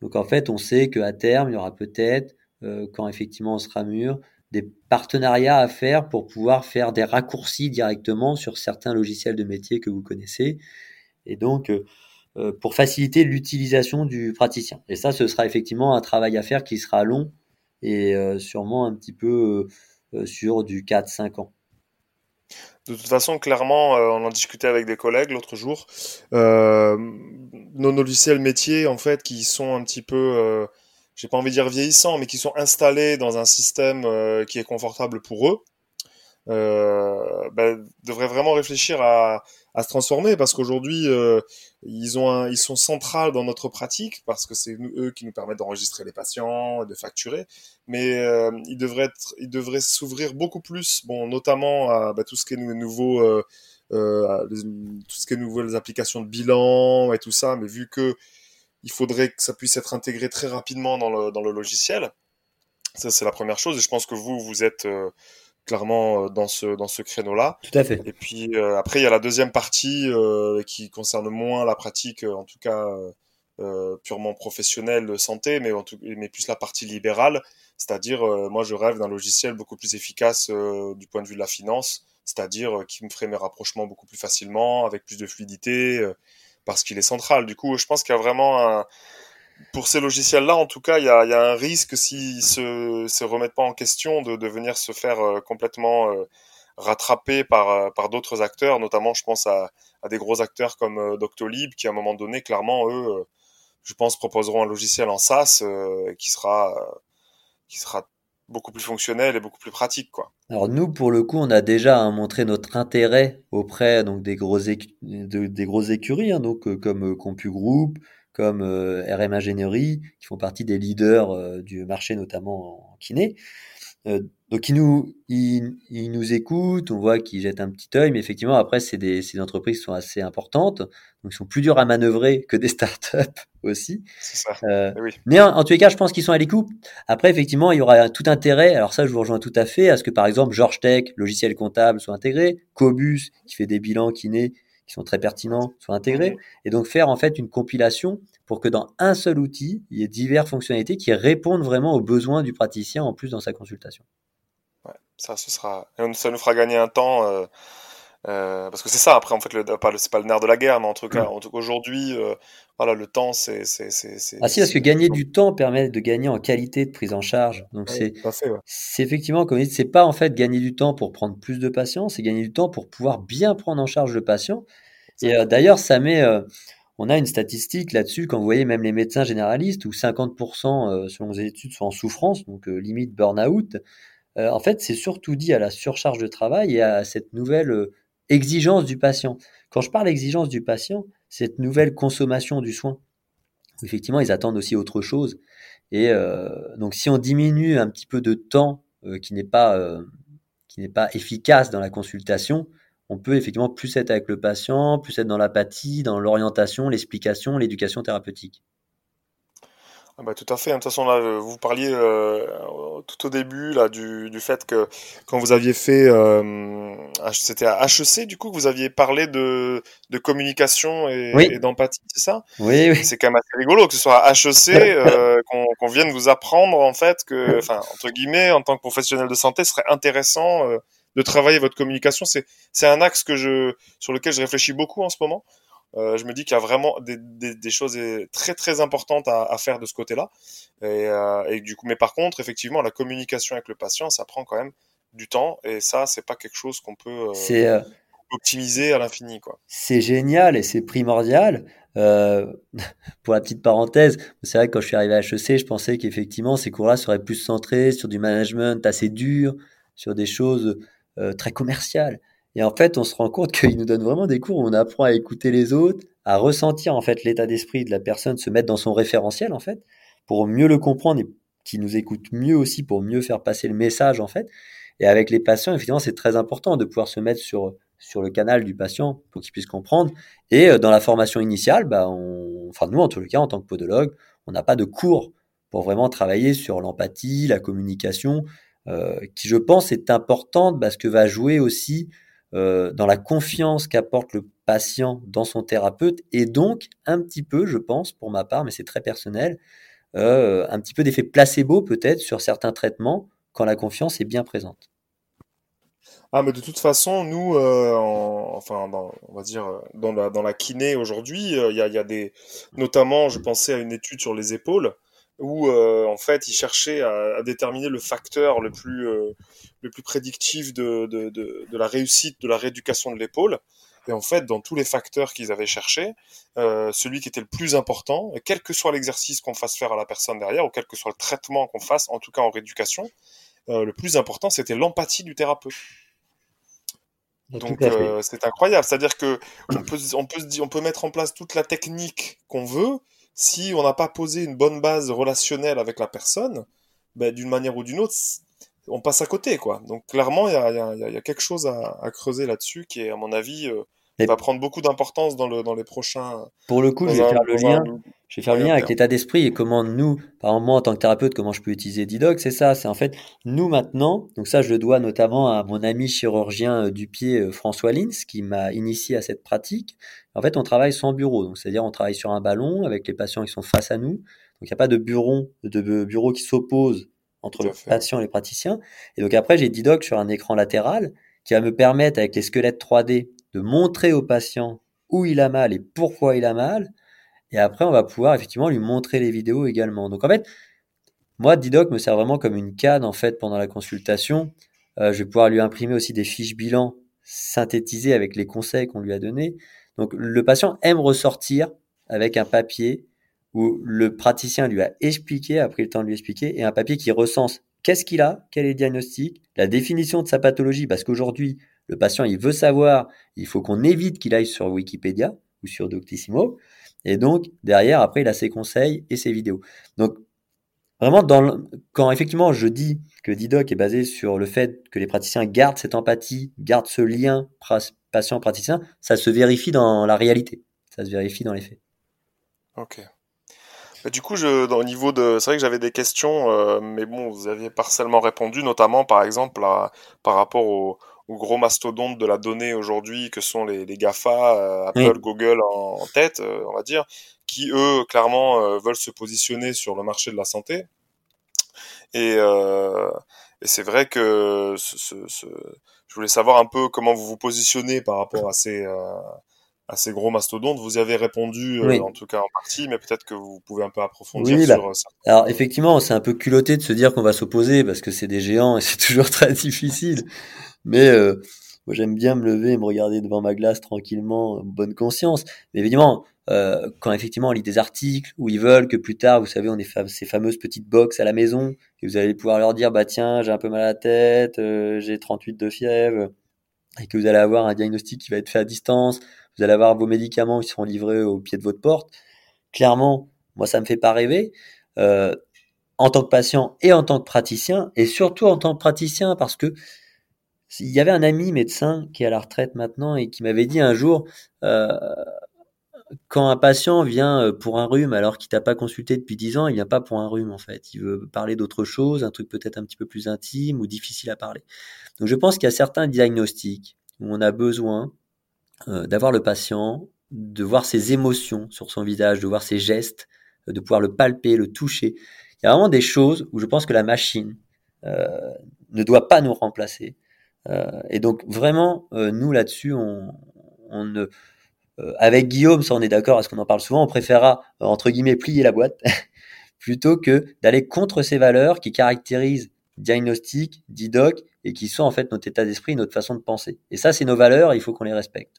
S2: Donc en fait, on sait qu'à terme, il y aura peut-être, euh, quand effectivement on sera mûr, des partenariats à faire pour pouvoir faire des raccourcis directement sur certains logiciels de métier que vous connaissez. Et donc, pour faciliter l'utilisation du praticien. Et ça, ce sera effectivement un travail à faire qui sera long et sûrement un petit peu sur du 4-5 ans.
S1: De toute façon, clairement, euh, on en discutait avec des collègues l'autre jour. Euh, nos logiciels métiers, en fait, qui sont un petit peu, euh, j'ai pas envie de dire vieillissants, mais qui sont installés dans un système euh, qui est confortable pour eux, ben, devraient vraiment réfléchir à, se transformer parce qu'aujourd'hui euh, ils ont ils sont centrales dans notre pratique parce que c'est eux qui nous permettent d'enregistrer les patients, de facturer, mais euh, ils devraient ils devraient s'ouvrir beaucoup plus, bon notamment à bah, tout ce qui est nouveau, euh, euh tout ce qui est applications de bilan et tout ça, mais vu que il faudrait que ça puisse être intégré très rapidement dans le logiciel, ça c'est la première chose. Et je pense que vous vous êtes euh, clairement euh, dans ce dans ce créneau-là.
S2: Tout à fait.
S1: Et puis euh, après il y a la deuxième partie euh, qui concerne moins la pratique, en tout cas purement professionnelle de santé, mais en tout, mais plus la partie libérale, c'est-à-dire moi je rêve d'un logiciel beaucoup plus efficace du point de vue de la finance, c'est-à-dire qui me ferait mes rapprochements beaucoup plus facilement, avec plus de fluidité, parce qu'il est central. Du coup, je pense qu'il y a vraiment un pour ces logiciels-là, en tout cas, il y a, un risque s'ils se, se remettent pas en question de, venir se faire euh, complètement euh, rattraper par, euh, par d'autres acteurs, notamment, je pense à, des gros acteurs comme Doctolib, qui à un moment donné, clairement, eux, je pense, proposeront un logiciel en SaaS qui sera beaucoup plus fonctionnel et beaucoup plus pratique, quoi.
S2: Alors nous, pour le coup, on a déjà hein, montré notre intérêt auprès donc des grosses des grosses écuries, hein, donc comme CompuGroup, comme euh, RM Ingénierie, qui font partie des leaders euh, du marché, notamment en kiné. Euh, donc ils nous, ils, nous écoutent, on voit qu'ils jettent un petit œil, mais effectivement après c'est des, des entreprises qui sont assez importantes, donc ils sont plus durs à manœuvrer que des *laughs* startups aussi.
S1: Ça. Euh,
S2: eh oui. Mais en, tous les cas, je pense qu'ils sont à l'écoute. Après effectivement, il y aura tout intérêt. Alors ça, je vous rejoins tout à fait à ce que par exemple George Tech, logiciel comptable, soit intégré, Cobus qui fait des bilans kiné qui sont très pertinents soient intégrés, et donc faire en fait une compilation pour que dans un seul outil, il y ait diverses fonctionnalités qui répondent vraiment aux besoins du praticien en plus dans sa consultation.
S1: Ouais, ça, ce sera, ça nous fera gagner un temps. Euh euh, parce que c'est ça, après, en fait, le, pas, c'est pas le nerf de la guerre, mais en tout cas, en tout cas aujourd'hui, euh, voilà, le temps, c'est, c'est, c'est,
S2: Ah si, parce que gagner du temps permet de gagner en qualité de prise en charge. Donc c'est, c'est effectivement, comme dit, c'est pas en fait gagner du temps pour prendre plus de patients, c'est gagner du temps pour pouvoir bien prendre en charge le patient. Et euh, d'ailleurs, ça met, on a une statistique là-dessus, quand vous voyez même les médecins généralistes, où 50% euh, selon les études sont en souffrance, donc limite burn-out. en fait, c'est surtout dit à la surcharge de travail et à cette nouvelle exigence du patient. Quand je parle exigence du patient, cette nouvelle consommation du soin. Effectivement, ils attendent aussi autre chose. Et euh, donc, si on diminue un petit peu de temps euh, qui n'est pas euh, qui n'est pas efficace dans la consultation, on peut effectivement plus être avec le patient, plus être dans l'apathie, dans l'orientation, l'explication, l'éducation thérapeutique.
S1: Ah bah, tout à fait. De toute façon, là, vous parliez euh, tout au début là du, du fait que quand vous aviez fait, euh, c'était à HEC du coup que vous aviez parlé de, de communication et, et d'empathie, c'est ça?
S2: Oui, oui.
S1: C'est quand même assez rigolo que ce soit à HEC *laughs* euh, qu'on qu'on vienne vous apprendre en fait que, enfin entre guillemets, en tant que professionnel de santé, ce serait intéressant euh, de travailler votre communication. C'est c'est un axe que je sur lequel je réfléchis beaucoup en ce moment. Euh, je me dis qu'il y a vraiment des, des, des, choses très très importantes à, à faire de ce côté-là. Et, euh, et, du coup, mais par contre, effectivement, la communication avec le patient, ça prend quand même du temps. Et ça, c'est pas quelque chose qu'on peut euh, optimiser à l'infini, quoi.
S2: C'est génial et c'est primordial. *laughs* Pour la petite parenthèse, c'est vrai que quand je suis arrivé à HEC, je pensais qu'effectivement ces cours-là seraient plus centrés sur du management assez dur, sur des choses très commerciales. Et en fait, on se rend compte *laughs* qu'il nous donne vraiment des cours où on apprend à écouter les autres, à ressentir en fait l'état d'esprit de la personne, se mettre dans son référentiel en fait, pour mieux le comprendre et qui nous écoute mieux aussi pour mieux faire passer le message en fait. Et avec les patients, effectivement, c'est très important de pouvoir se mettre sur sur le canal du patient pour qu'il puisse comprendre. Et dans la formation initiale, bah, enfin nous en tout cas en tant que podologue, on n'a pas de cours pour vraiment travailler sur l'empathie, la communication, euh, qui je pense est importante parce que va jouer aussi euh, dans la confiance qu'apporte le patient dans son thérapeute et donc un petit peu, je pense, pour ma part, mais c'est très personnel, euh, un petit peu d'effet placebo peut-être sur certains traitements quand la confiance est bien présente.
S1: Ah, mais de toute façon, nous, enfin, on va dire, dans la, dans la kiné aujourd'hui, il y, a, y, a, des. Notamment, je pensais à une étude sur les épaules où euh, en fait ils cherchaient à, à, déterminer le facteur le plus euh, le plus prédictif de, de, de, de, la réussite de la rééducation de l'épaule. Et en fait, dans tous les facteurs qu'ils avaient cherchés, euh, celui qui était le plus important, quel que soit l'exercice qu'on fasse faire à la personne derrière, ou quel que soit le traitement qu'on fasse, en tout cas en rééducation, euh, le plus important, c'était l'empathie du thérapeute. Donc euh, c'est incroyable, c'est-à-dire que on peut, on peut on peut mettre en place toute la technique qu'on veut, si on n'a pas posé une bonne base relationnelle avec la personne, ben, d'une manière ou d'une autre, on passe à côté, quoi. Donc clairement, il y a, quelque chose à, creuser là-dessus qui est, à mon avis, euh, va prendre beaucoup d'importance dans, le, dans les prochains.
S2: Pour le coup, je vais faire le lien. Je vais faire le lien avec l'état d'esprit et comment nous, par exemple moi en tant que thérapeute, comment je peux utiliser Didoc, c'est ça, c'est en fait nous maintenant, donc ça je le dois notamment à mon ami chirurgien euh, du pied euh, François Lins qui m'a initié à cette pratique. En fait, on travaille sans bureau, donc c'est-à-dire on travaille sur un ballon avec les patients qui sont face à nous. Donc il n'y a pas de bureau, de bureau qui s'oppose entre le patient et les praticiens. Et donc après j'ai Didoc sur un écran latéral qui va me permettre avec les squelettes 3D de montrer au patient où il a mal et pourquoi il a mal. Et après, on va pouvoir effectivement lui montrer les vidéos également. Donc en fait, moi, Didoc me sert vraiment comme une canne en fait pendant la consultation. Euh, je vais pouvoir lui imprimer aussi des fiches bilan synthétisées avec les conseils qu'on lui a donnés. Donc le patient aime ressortir avec un papier où le praticien lui a expliqué, a pris le temps de lui expliquer, et un papier qui recense qu'est-ce qu'il a, quel est le diagnostic, la définition de sa pathologie, parce qu'aujourd'hui, le patient, il veut savoir, il faut qu'on évite qu'il aille sur Wikipédia ou sur Doctissimo. Et donc, derrière, après, il a ses conseils et ses vidéos. Donc, vraiment, dans quand effectivement je dis que Didoc est basé sur le fait que les praticiens gardent cette empathie, gardent ce lien patient-praticien, ça se vérifie dans la réalité. Ça se vérifie dans les faits.
S1: Ok. du coup, je, au niveau de, c'est vrai que j'avais des questions, euh, mais bon, vous aviez partiellement répondu, notamment par exemple par rapport au, gros mastodontes de la donnée aujourd'hui que sont les, les GAFA, euh, Apple, Google en, tête, euh, on va dire, qui eux clairement euh, veulent se positionner sur le marché de la santé. Et, et c'est vrai que ce, ce, ce, je voulais savoir un peu comment vous vous positionnez par rapport à ces à ces gros mastodontes. Vous y avez répondu, en tout cas en partie, mais peut-être que vous pouvez un peu approfondir
S2: oui, sur ça. Alors effectivement, c'est un peu culotté de se dire qu'on va s'opposer parce que c'est des géants et *laughs* c'est toujours très difficile. Mais euh, moi, j'aime bien me lever et me regarder devant ma glace tranquillement, bonne conscience. Mais évidemment, euh, quand effectivement on lit des articles où ils veulent que plus tard, vous savez, on ait ces fameuses petites box à la maison et vous allez pouvoir leur dire, bah tiens, j'ai un peu mal à la tête, euh, j'ai 38 de fièvre, et que vous allez avoir un diagnostic qui va être fait à distance, vous allez avoir vos médicaments qui seront livrés au pied de votre porte. Clairement, moi, ça me fait pas rêver. Euh, en tant que patient et en tant que praticien, et surtout en tant que praticien, parce que il y avait un ami médecin qui est à la retraite maintenant et qui m'avait dit un jour, euh, quand un patient vient euh, pour un rhume alors qu'il t'a pas consulté depuis 10 ans, il vient pas pour un rhume en fait. Il veut parler d'autre chose, un truc peut-être un petit peu plus intime ou difficile à parler. Donc je pense qu'il y a certains diagnostics où on a besoin euh, d'avoir le patient, de voir ses émotions sur son visage, de voir ses gestes, de pouvoir le palper, le toucher. Il y a vraiment des choses où je pense que la machine ne doit pas nous remplacer. Euh, et donc vraiment, euh, nous là-dessus, on, ne euh, avec Guillaume, ça on est d'accord, parce qu'on en parle souvent, on préférera, entre guillemets, plier la boîte, *laughs* plutôt que d'aller contre ces valeurs qui caractérisent diagnostic, didoc, et qui sont en fait notre état d'esprit, notre façon de penser. Et ça, c'est nos valeurs, il faut qu'on les respecte.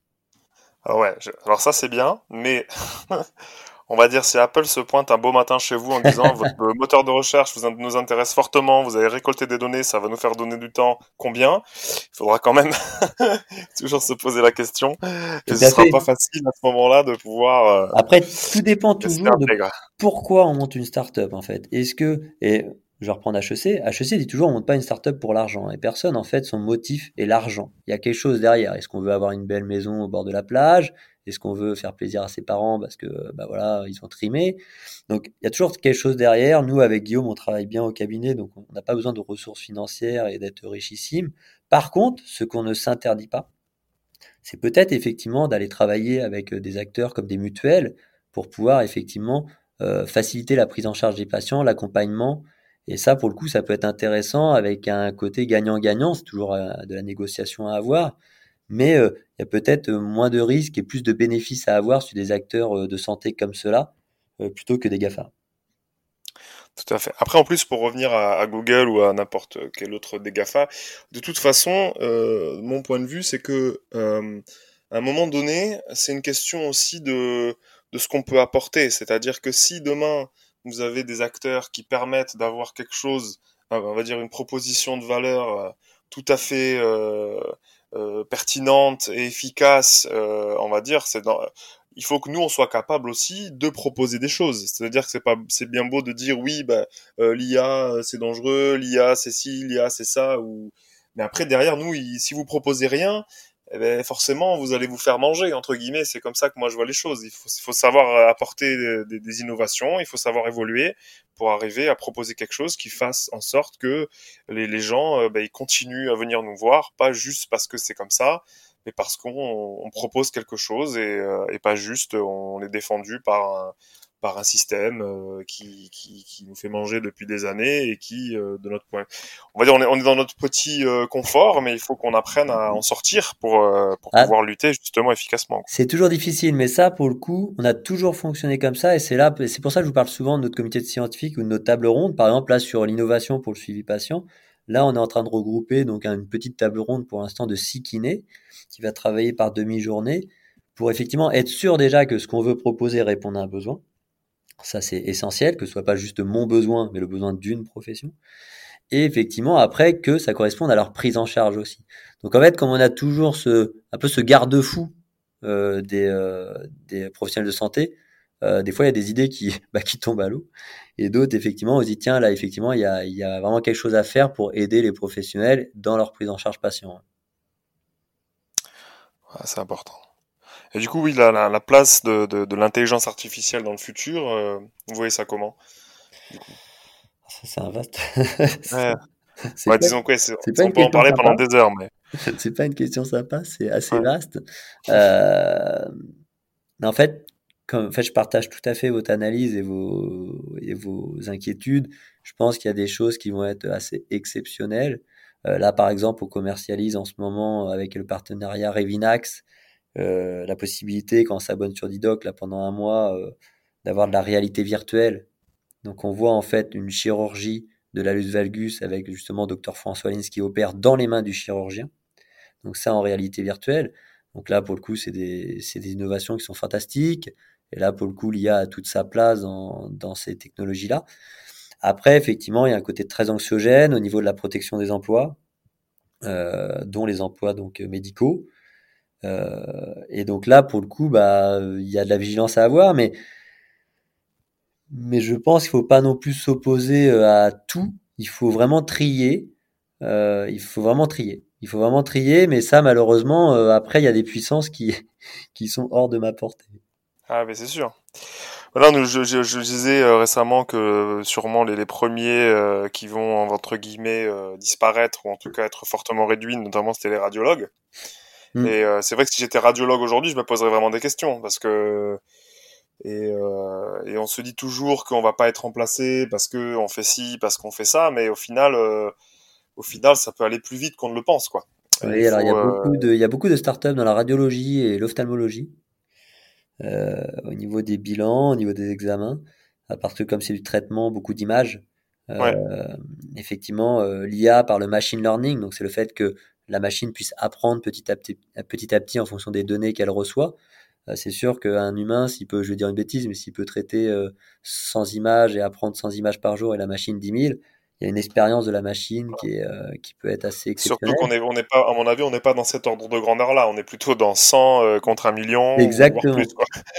S1: Alors ouais, alors ça c'est bien, mais *laughs* on va dire si Apple se pointe un beau matin chez vous en disant *laughs* votre moteur de recherche vous, nous intéresse fortement, vous avez récolté des données, ça va nous faire donner du temps, combien? Il faudra quand même *laughs* toujours se poser la question. Et ce sera pas facile à ce moment-là de pouvoir. Euh,
S2: Après, tout dépend toujours de pourquoi on monte une startup en fait. Est-ce que et je vais reprendre HEC. HEC dit toujours on monte pas une startup pour l'argent. Et personne, en fait, son motif est l'argent. Il y a quelque chose derrière. Est-ce qu'on veut avoir une belle maison au bord de la plage? Est-ce qu'on veut faire plaisir à ses parents parce que, bah voilà, ils ont trimé Donc, il y a toujours quelque chose derrière. Nous, avec Guillaume, on travaille bien au cabinet, donc on n'a pas besoin de ressources financières et d'être richissime. Par contre, ce qu'on ne s'interdit pas, c'est peut-être effectivement d'aller travailler avec des acteurs comme des mutuelles pour pouvoir effectivement euh, faciliter la prise en charge des patients, l'accompagnement et ça, pour le coup, ça peut être intéressant avec un côté gagnant-gagnant. C'est toujours euh, de la négociation à avoir. Mais euh, il y a peut-être moins de risques et plus de bénéfices à avoir sur des acteurs euh, de santé comme cela, plutôt que des GAFA.
S1: Tout à fait. Après, en plus, pour revenir à, Google ou à n'importe quel autre des GAFA, de toute façon, mon point de vue, c'est que à un moment donné, c'est une question aussi de, de ce qu'on peut apporter. C'est-à-dire que si demain, vous avez des acteurs qui permettent d'avoir quelque chose, euh, on va dire une proposition de valeur euh, tout à fait euh, pertinente et efficace, on va dire, c'est dans, il faut que nous on soit capable aussi de proposer des choses. C'est-à-dire que c'est pas, c'est bien beau de dire oui, bah, l'IA c'est dangereux, l'IA c'est ci, l'IA c'est ça, ou mais après derrière nous, si vous proposez rien, eh ben, forcément, vous allez vous faire manger, entre guillemets. C'est comme ça que moi je vois les choses. Il faut, savoir apporter des, des, innovations, il faut savoir évoluer pour arriver à proposer quelque chose qui fasse en sorte que les, gens euh, ben, ils continuent à venir nous voir, pas juste parce que c'est comme ça, mais parce qu'on on propose quelque chose et, euh, et, pas juste on est défendu par un, par un système euh, qui, qui, qui, nous fait manger depuis des années et qui, euh, de notre point, on va dire, on est, on est dans notre petit euh, confort, mais il faut qu'on apprenne à en sortir pour, pour ah. pouvoir lutter justement efficacement.
S2: C'est toujours difficile, mais ça, pour le coup, on a toujours fonctionné comme ça, et c'est là, c'est pour ça que je vous parle souvent de notre comité de scientifique ou de notre table ronde, par exemple là sur l'innovation pour le suivi patient. Là, on est en train de regrouper donc une petite table ronde pour l'instant de six kinés qui va travailler par demi-journée pour effectivement être sûr déjà que ce qu'on veut proposer répond à un besoin ça, c'est essentiel, que ce soit pas juste mon besoin, mais le besoin d'une profession. Et effectivement, après, que ça corresponde à leur prise en charge aussi. Donc en fait, comme on a toujours un peu ce garde-fou euh, des, euh, des professionnels de santé, euh, des fois, il y a des idées qui, *laughs* bah, qui tombent à l'eau. Et d'autres, effectivement, on se dit, tiens, là, effectivement, il y a, il y a vraiment quelque chose à faire pour aider les professionnels dans leur prise en charge patient.
S1: c'est important. Et du coup, oui, la, la, place de, de, de l'intelligence artificielle dans le futur, euh, vous voyez ça comment?
S2: C'est un vaste.
S1: ouais. *laughs* Bah, disons quoi, on peut en parler pendant des heures, mais. *laughs*
S2: c'est pas une question sympa, c'est assez vaste. Euh, en fait, comme, en fait, je partage tout à fait votre analyse et vos, et vos inquiétudes. Je pense qu'il y a des choses qui vont être assez exceptionnelles. Euh, là, par exemple, on commercialise en ce moment avec le partenariat Revinax euh, la possibilité, quand on s'abonne sur Didoc là, pendant un mois, euh, d'avoir de la réalité virtuelle. Donc on voit en fait une chirurgie de l'alus valgus avec justement Dr François Lins qui opère dans les mains du chirurgien. Donc ça en réalité virtuelle. Donc là pour le coup c'est des, des, innovations qui sont fantastiques. Et là pour le coup l'IA a toute sa place dans, dans ces technologies-là. Après effectivement il y a un côté très anxiogène au niveau de la protection des emplois, euh, dont les emplois donc médicaux. Euh, et donc là, pour le coup, bah, il y a de la vigilance à avoir, mais mais je pense qu'il faut pas non plus s'opposer euh, à tout. Il faut vraiment trier. Euh, il faut vraiment trier. Il faut vraiment trier, mais ça, malheureusement, après, il y a des puissances qui *laughs* qui sont hors de ma portée.
S1: Ah, mais c'est sûr. Voilà, je, je, je disais récemment que sûrement les, les premiers qui vont entre guillemets disparaître ou en tout cas être fortement réduits, notamment c'était les radiologues. Mm. Et euh, c'est vrai que si j'étais radiologue aujourd'hui, je me poserais vraiment des questions parce que et, euh, et on se dit toujours qu'on va pas être remplacé parce que on fait ci, parce qu'on fait ça, mais au final, euh, au final, ça peut aller plus vite qu'on ne le pense, quoi.
S2: Oui, il, alors il y a beaucoup de, il y a beaucoup de startups dans la radiologie et l'ophtalmologie au niveau des bilans, au niveau des examens, parce que comme c'est du traitement, beaucoup d'images. Ouais. effectivement, l'IA par le machine learning, donc c'est le fait que la machine puisse apprendre petit à petit, petit, à petit en fonction des données qu'elle reçoit. Euh, c'est sûr qu'un humain, s'il peut, je vais dire une bêtise, mais s'il peut traiter 100 euh, images et apprendre 100 images par jour et la machine 10 000, il y a une expérience de la machine qui, est, euh, qui peut être assez exceptionnelle.
S1: Surtout qu'on n'est on est pas, à mon avis, on n'est pas dans cet ordre de grandeur-là. On est plutôt dans 100 euh, contre un million.
S2: Exactement.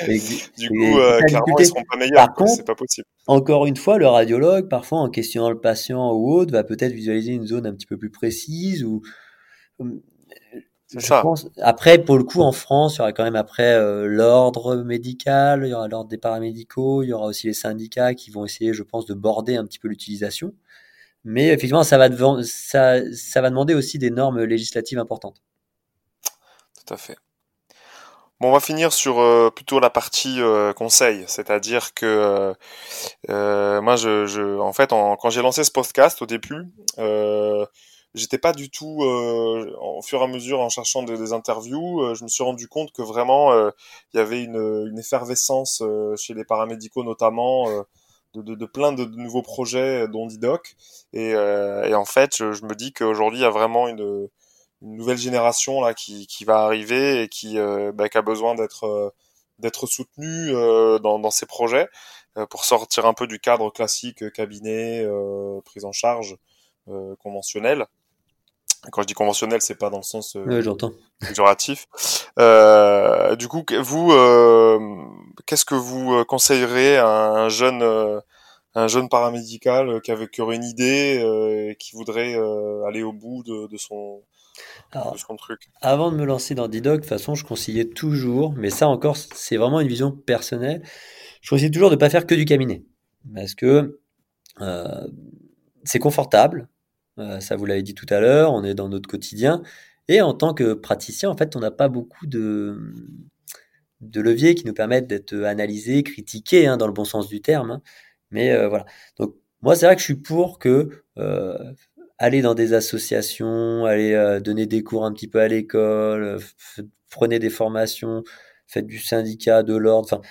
S1: Plus, *laughs* du coup, euh, clairement, ils seront pas meilleurs. C'est pas possible.
S2: Encore une fois, le radiologue, parfois, en questionnant le patient ou autre, va peut-être visualiser une zone un petit peu plus précise ou. Ça. Pense... Après, pour le coup, en France, il y aura quand même après l'ordre médical, il y aura l'ordre des paramédicaux, il y aura aussi les syndicats qui vont essayer, je pense, de border un petit peu l'utilisation. Mais effectivement, ça va, ça, ça va demander aussi des normes législatives importantes.
S1: Tout à fait. Bon, on va finir sur euh, plutôt la partie euh, conseil, c'est-à-dire que euh, euh moi, je, je, en fait, en, quand j'ai lancé ce podcast au début, euh, j'étais pas du tout, au fur et à mesure, en cherchant des, interviews, je me suis rendu compte que vraiment, il y avait une, une effervescence chez les paramédicaux notamment de, de, plein de, nouveaux projets, dont Didoc. Et, euh, et en fait, je, me dis qu'aujourd'hui, il y a vraiment une, une, nouvelle génération là qui, qui va arriver et qui, euh, bah, qui a besoin d'être euh, d'être soutenue dans, dans ces projets pour sortir un peu du cadre classique cabinet, prise en charge conventionnel. Quand je dis conventionnel, c'est pas dans le sens
S2: euh, j'entends.
S1: Euh, du coup, vous, euh, qu'est-ce que vous euh, conseillerez à un jeune, un jeune paramédical qui, avait, qui aurait une idée et qui voudrait aller au bout de, de son, truc?
S2: Avant de me lancer dans Didoc, de toute façon, je conseillais toujours, mais ça encore, c'est vraiment une vision personnelle. Je conseillais toujours de ne pas faire que du cabinet, parce que c'est confortable ça, vous l'avez dit tout à l'heure, on est dans notre quotidien. Et en tant que praticien, en fait, on n'a pas beaucoup de, leviers qui nous permettent d'être analysés, critiqués, hein, dans le bon sens du terme. Hein. Mais euh, voilà. Donc, moi, c'est vrai que je suis pour que euh, aller dans des associations, aller donner des cours un petit peu à l'école, prenez des formations, faites du syndicat, de l'ordre.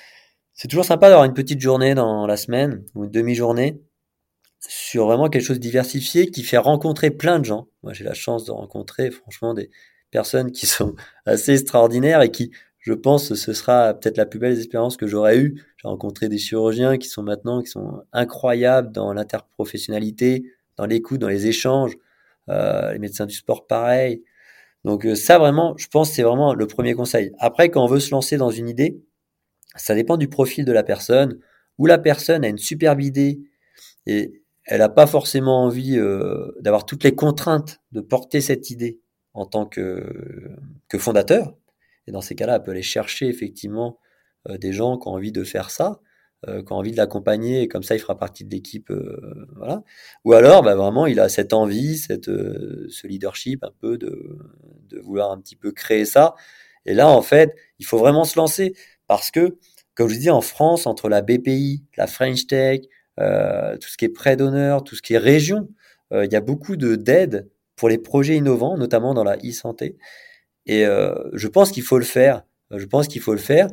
S2: C'est toujours sympa d'avoir une petite journée dans la semaine ou une demi-journée sur vraiment quelque chose de diversifié qui fait rencontrer plein de gens. Moi, j'ai la chance de rencontrer franchement des personnes qui sont *laughs* assez extraordinaires et qui, je pense, ce sera peut-être la plus belle expérience que j'aurais eue. J'ai rencontré des chirurgiens qui sont maintenant, qui sont incroyables dans l'interprofessionnalité, dans l'écoute, dans les échanges. Euh, les médecins du sport, pareil. Donc euh, ça, vraiment, je pense, c'est vraiment le premier conseil. Après, quand on veut se lancer dans une idée, ça dépend du profil de la personne. Ou la personne a une superbe idée et elle n'a pas forcément envie euh, d'avoir toutes les contraintes de porter cette idée en tant que, que fondateur. Et dans ces cas-là, elle peut aller chercher effectivement euh, des gens qui ont envie de faire ça, euh, qui ont envie de l'accompagner, et comme ça, il fera partie de l'équipe. voilà. Ou alors, bah, vraiment, il a cette envie, cette, ce leadership un peu de, de vouloir un petit peu créer ça. Et là, en fait, il faut vraiment se lancer parce que, comme je dis, en France, entre la BPI, la French Tech, euh, tout ce qui est prêt d'honneur, tout ce qui est région. Euh, il y a beaucoup de d'aide pour les projets innovants, notamment dans la e-santé. Et euh, je pense qu'il faut le faire. Je pense qu'il faut le faire.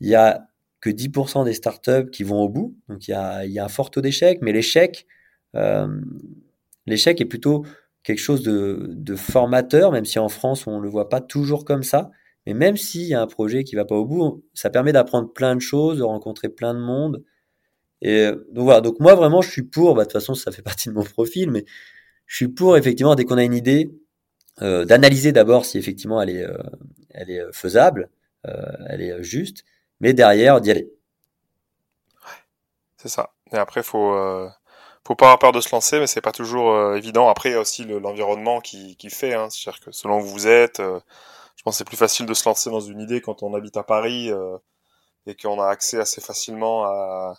S2: Il y a que 10% des startups qui vont au bout. Donc il y a, un fort taux d'échec, mais l'échec, l'échec est plutôt quelque chose de, de, formateur, même si en France on ne le voit pas toujours comme ça. Mais même s'il y a un projet qui va pas au bout, ça permet d'apprendre plein de choses, de rencontrer plein de monde, et euh, donc voilà, donc moi vraiment je suis pour, bah, de toute façon ça fait partie de mon profil, mais je suis pour effectivement dès qu'on a une idée, euh, d'analyser d'abord si effectivement elle est, euh, elle est faisable, euh, elle est juste, mais derrière d'y aller.
S1: c'est ça. Et après faut faut pas avoir peur de se lancer, mais c'est pas toujours évident. Après il y a aussi l'environnement qui, qui fait, hein. c'est-à-dire que selon où vous êtes, je pense c'est plus facile de se lancer dans une idée quand on habite à Paris et qu'on a accès assez facilement à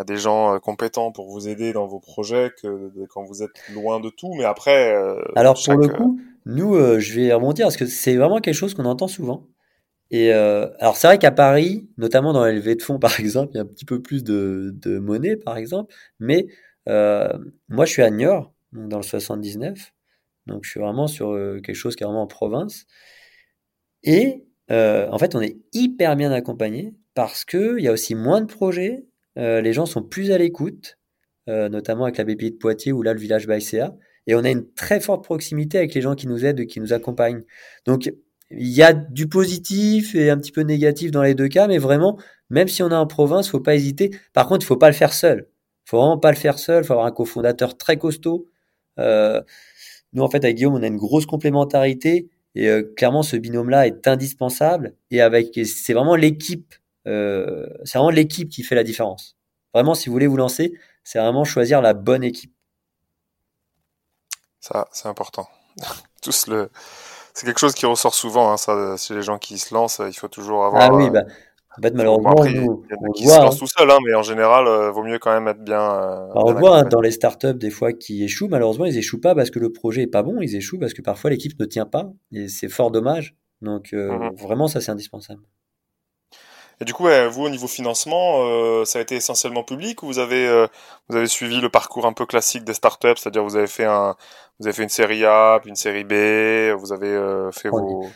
S1: à des gens euh, compétents pour vous aider dans vos projets que quand vous êtes loin de tout. Mais après. Euh,
S2: alors pour le coup, nous, euh, je vais rebondir parce que c'est vraiment quelque chose qu'on entend souvent. Et alors c'est vrai qu'à Paris, notamment dans les levées de fonds *laughs* par exemple, il y a un petit peu plus de, de monnaie par exemple. Mais moi, je suis à Niort, donc dans le 79. Donc je suis vraiment sur quelque chose qui est vraiment en province. Et en fait, on est hyper bien accompagné parce qu'il y a aussi moins de projets, euh, les gens sont plus à l'écoute, euh, notamment avec la BPI de Poitiers ou là le village Baïséa. Et on a une très forte proximité avec les gens qui nous aident, qui nous accompagnent. Donc il y a du positif et un petit peu négatif dans les deux cas, mais vraiment, même si on est en province, faut pas hésiter. Par contre, il faut pas le faire seul. faut vraiment pas le faire seul, faut avoir un cofondateur très costaud. Euh, nous, en fait, avec Guillaume, on a une grosse complémentarité et clairement, ce binôme-là est indispensable. Et avec, c'est vraiment l'équipe, euh, c'est vraiment l'équipe qui fait la différence. Vraiment, si vous voulez vous lancer, c'est vraiment choisir la bonne équipe.
S1: Ça, c'est important. *laughs* Tous le, c'est quelque chose qui ressort souvent. Hein, ça, chez les gens qui se lancent, il faut toujours avoir.
S2: Ah oui, bah, en fait, malheureusement,
S1: après, nous, il y en a qui se lancent hein. tout seul, hein, mais en général, euh, vaut mieux quand même être bien. Euh,
S2: bah, on voit hein, dans les startups des fois qui échouent. Malheureusement, ils échouent pas parce que le projet est pas bon. Ils échouent parce que parfois l'équipe ne tient pas. Et c'est fort dommage. Donc euh, mhm. vraiment, ça c'est indispensable.
S1: Et du coup, vous, au niveau financement, euh, ça a été essentiellement public ou vous avez, euh, vous avez suivi le parcours un peu classique des startups, c'est-à-dire vous avez fait un, vous avez fait une série A, puis une série B, vous avez euh, fait vos...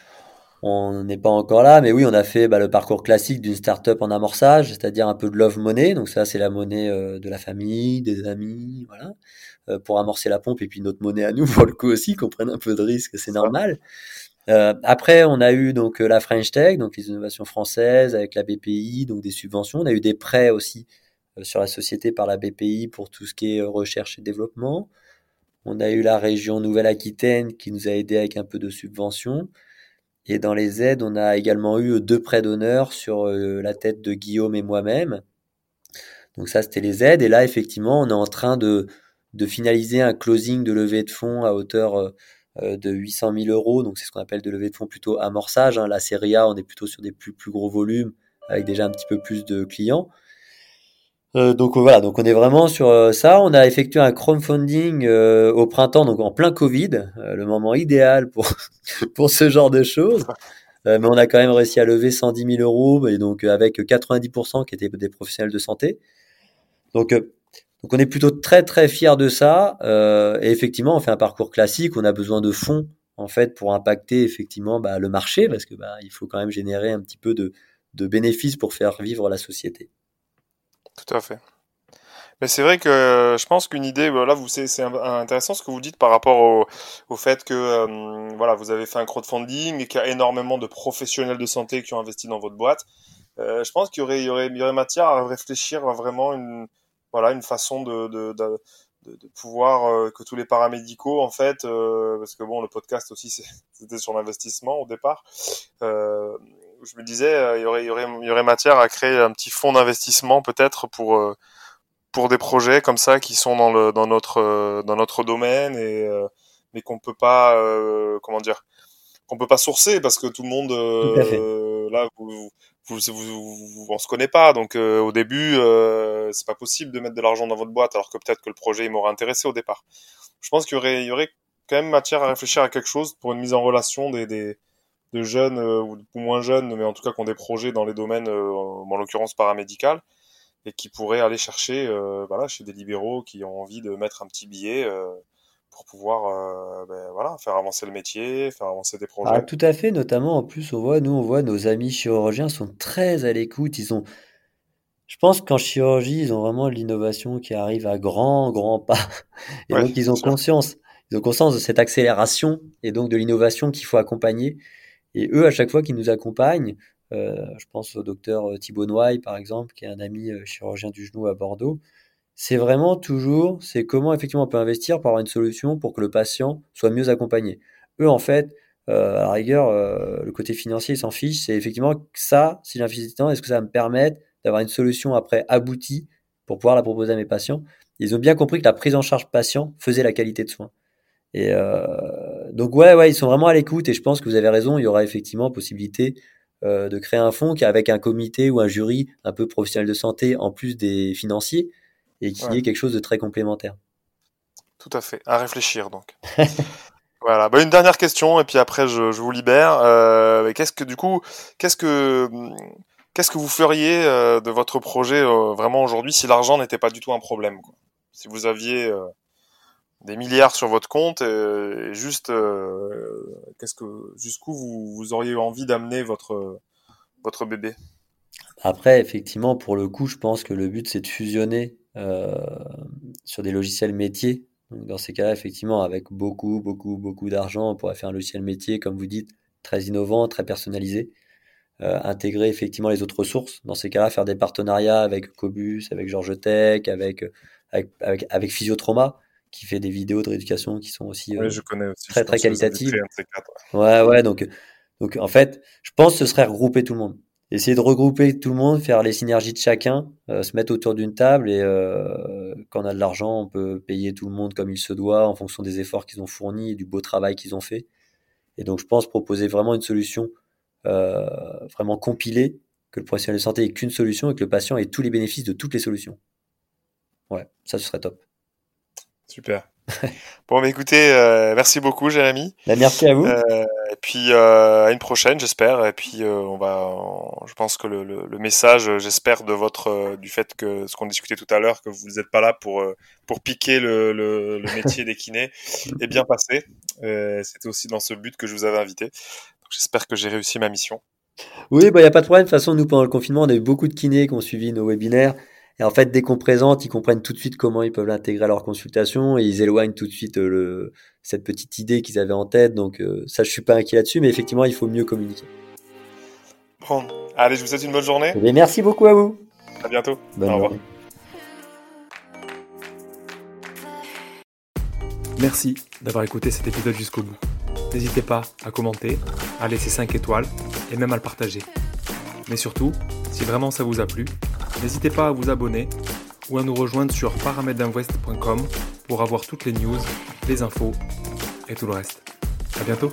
S2: On n'est pas encore là, mais oui, on a fait bah, le parcours classique d'une startup en amorçage, c'est-à-dire un peu de love money. Donc ça, c'est la monnaie de la famille, des amis, voilà, pour amorcer la pompe. Et puis notre monnaie à nous, *laughs* pour le coup aussi, qu'on prenne un peu de risque, c'est normal. Euh, après, on a eu donc la French Tech, donc les innovations françaises avec la BPI, donc des subventions. On a eu des prêts aussi euh, sur la société par la BPI pour tout ce qui est recherche et développement. On a eu la région Nouvelle-Aquitaine qui nous a aidé avec un peu de subventions. Et dans les aides, on a également eu deux prêts d'honneur sur euh, la tête de Guillaume et moi-même. Donc ça, c'était les aides. Et là, effectivement, on est en train de, finaliser un closing de levée de fonds à hauteur euh, de 800 000 euros. Donc c'est ce qu'on appelle de levée de fonds plutôt amorçage. Hein. La série A, on est plutôt sur des plus, plus gros volumes avec déjà un petit peu plus de clients. Euh, donc voilà, donc on est vraiment sur euh, ça. On a effectué un crowdfunding au printemps, donc en plein Covid, le moment idéal pour *laughs* pour ce genre de choses. mais on a quand même réussi à lever 110 000 euros, et donc avec 90% qui étaient des professionnels de santé. Donc donc on est plutôt très très fier de ça. Euh, et effectivement, on fait un parcours classique. On a besoin de fonds en fait pour impacter effectivement bah, le marché parce que bah, il faut quand même générer un petit peu de, bénéfices pour faire vivre la société.
S1: Tout à fait. Mais c'est vrai que euh, je pense qu'une idée, là, vous c'est intéressant ce que vous dites par rapport au, fait que euh, voilà, vous avez fait un crowdfunding et qu'il y a énormément de professionnels de santé qui ont investi dans votre boîte. je pense qu'il y aurait, y, aurait, y aurait matière à réfléchir à vraiment une, voilà une façon de, de, de, de pouvoir euh, que tous les paramédicaux en fait euh, parce que bon le podcast aussi *laughs* c'était sur l'investissement au départ euh, je me disais il y aurait il y aurait il y aurait matière à créer un petit fonds d'investissement peut-être pour pour des projets comme ça qui sont dans le dans notre dans notre domaine et mais qu'on peut pas comment dire qu'on peut pas sourcer parce que tout le monde là vous, vous, vous, on se connaît pas, donc euh, au début, euh, c'est pas possible de mettre de l'argent dans votre boîte, alors que peut-être que le projet m'aurait intéressé au départ. Je pense qu'il y aurait, il y aurait quand même matière à réfléchir à quelque chose pour une mise en relation des, des de jeunes euh, ou moins jeunes, mais en tout cas qui ont des projets dans les domaines, euh, en l'occurrence paramédical, et qui pourraient aller chercher, voilà, chez des libéraux qui ont envie de mettre un petit billet pour pouvoir euh, ben, voilà, faire avancer le métier, faire avancer des projets.
S2: Ah, tout à fait, notamment en plus, on voit, nous, on voit nos amis chirurgiens sont très à l'écoute. Ils ont, je pense qu'en chirurgie, ils ont vraiment l'innovation qui arrive à grands, grands pas. *laughs* Et donc, ils ont conscience. Ils ont conscience de cette accélération et donc de l'innovation qu'il faut accompagner. Et eux, à chaque fois qu'ils nous accompagnent, euh, je pense au docteur Thibault Noailles, par exemple, qui est un ami euh, chirurgien du genou à Bordeaux, c'est vraiment toujours, c'est comment effectivement on peut investir pour avoir une solution pour que le patient soit mieux accompagné. Eux, en fait, euh, à rigueur, euh, le côté financier, ils s'en fichent. C'est effectivement ça, si j'investis temps, est-ce que ça va me permettre d'avoir une solution après aboutie pour pouvoir la proposer à mes patients? Ils ont bien compris que la prise en charge patient faisait la qualité de soins. Et euh, donc ouais, ouais, ils sont vraiment à l'écoute et je pense que vous avez raison. Il y aura effectivement possibilité euh, de créer un fonds qui, avec un comité ou un jury un peu professionnel de santé en plus des financiers, et qui est quelque chose de très complémentaire.
S1: Tout à fait, à réfléchir donc. *laughs* voilà, bah, une dernière question et puis après je, je vous libère. Euh, qu'est-ce que du coup, qu'est-ce que qu'est-ce que vous feriez euh, de votre projet euh, vraiment aujourd'hui si l'argent n'était pas du tout un problème quoi? Si vous aviez des milliards sur votre compte et, juste qu'est-ce que jusqu'où vous, vous auriez envie d'amener votre votre bébé?
S2: Après, effectivement, pour le coup, je pense que le but, c'est de fusionner sur des logiciels métiers. Donc, dans ces cas-là, effectivement, avec beaucoup, beaucoup, beaucoup d'argent, on pourrait faire un logiciel métier, comme vous dites, très innovant, très personnalisé. intégrer effectivement les autres ressources. Dans ces cas-là, faire des partenariats avec Cobus, avec George Tech, avec, avec, avec, Physiotrauma, qui fait des vidéos de rééducation qui sont aussi,
S1: je connais aussi
S2: très, très qualitatives. Ouais, ouais, donc, donc en fait, je pense que ce serait regrouper tout le monde essayer de regrouper tout le monde, faire les synergies de chacun, euh, se mettre autour d'une table et euh, quand on a de l'argent, on peut payer tout le monde comme il se doit en fonction des efforts qu'ils ont fournis et du beau travail qu'ils ont fait. Et donc je pense proposer vraiment une solution euh, vraiment compilée, que le professionnel de santé ait qu'une solution et que le patient ait tous les bénéfices de toutes les solutions. Ouais, ça ce serait top.
S1: Super. *laughs* bon, mais écoutez, merci beaucoup, Jérémy.
S2: Bah, merci à vous.
S1: Euh, et puis euh, à une prochaine, j'espère. Et puis on va, je pense que le, le, message, j'espère de votre, du fait que ce qu'on discutait tout à l'heure, que vous n'êtes pas là pour pour piquer le, le, métier des kinés, *laughs* est bien passé. C'était aussi dans ce but que je vous avais invité. J'espère que j'ai réussi ma mission.
S2: Oui, il bah, n'y a pas de problème. De toute façon, nous, pendant le confinement, on a eu beaucoup de kinés qui ont suivi nos webinaires. Et en fait, dès qu'on présente, ils comprennent tout de suite comment ils peuvent l'intégrer à leur consultation et ils éloignent tout de suite euh, le, cette petite idée qu'ils avaient en tête. Donc euh, ça, je suis pas inquiet là-dessus, mais effectivement, il faut mieux communiquer.
S1: Bon, allez, je vous souhaite une bonne journée.
S2: Eh merci beaucoup à vous.
S1: À bientôt.
S2: Bonne Au revoir.
S3: Merci d'avoir écouté cet épisode jusqu'au bout. N'hésitez pas à commenter, à laisser 5 étoiles et même à le partager. Mais surtout, si vraiment ça vous a plu, N'hésitez pas à vous abonner ou à nous rejoindre sur paramedinvest.com pour avoir toutes les news, les infos et tout le reste. À bientôt